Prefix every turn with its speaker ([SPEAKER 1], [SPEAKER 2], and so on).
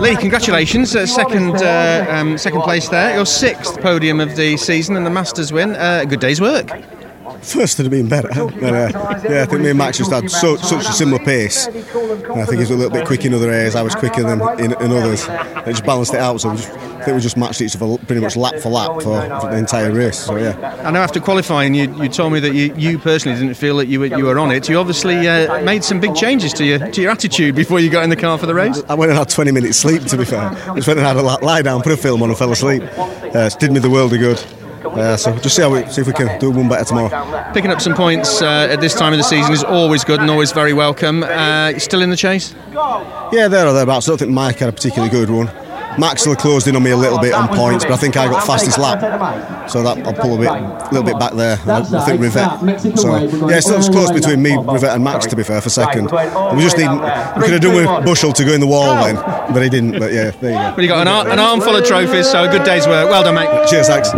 [SPEAKER 1] Lee, congratulations! Uh, second, uh, um, second place there. Your sixth podium of the season and the Masters win. Uh, good day's work.
[SPEAKER 2] First would have been better. But, uh, yeah, I think me and Max just had so, such a similar pace. And I think he was a little bit quick in other areas. I was quicker than in, in others. It just balanced it out. So we just, I think we just matched each other pretty much lap for lap for, for the entire race. So yeah.
[SPEAKER 1] I know after qualifying, you, you told me that you, you personally didn't feel that you were, you were on it. You obviously uh, made some big changes to your to your attitude before you got in the car for the race.
[SPEAKER 2] I went and had 20 minutes sleep. To be fair, I just went and had a lie down, put a film on, and fell asleep. Uh, it did me the world of good. Uh, so just see how we see if we can do one better tomorrow.
[SPEAKER 1] Picking up some points uh, at this time of the season is always good and always very welcome. Uh, still in the chase?
[SPEAKER 2] Yeah, there or thereabouts. I don't think Mike had a particularly good one. Max still closed in on me a little bit on points, but I think I got fastest lap, so that I'll pull a bit, a little bit back there. I, I think Rivett. So yeah, it's still it's close between me, Rivett, and Max. To be fair, for second, we just need. We could have done with Bushell to go in the wall then, but he didn't. But yeah, there you go.
[SPEAKER 1] Well, you got an, ar- an armful of trophies, so a good day's work. Well done, mate.
[SPEAKER 2] Cheers, thanks.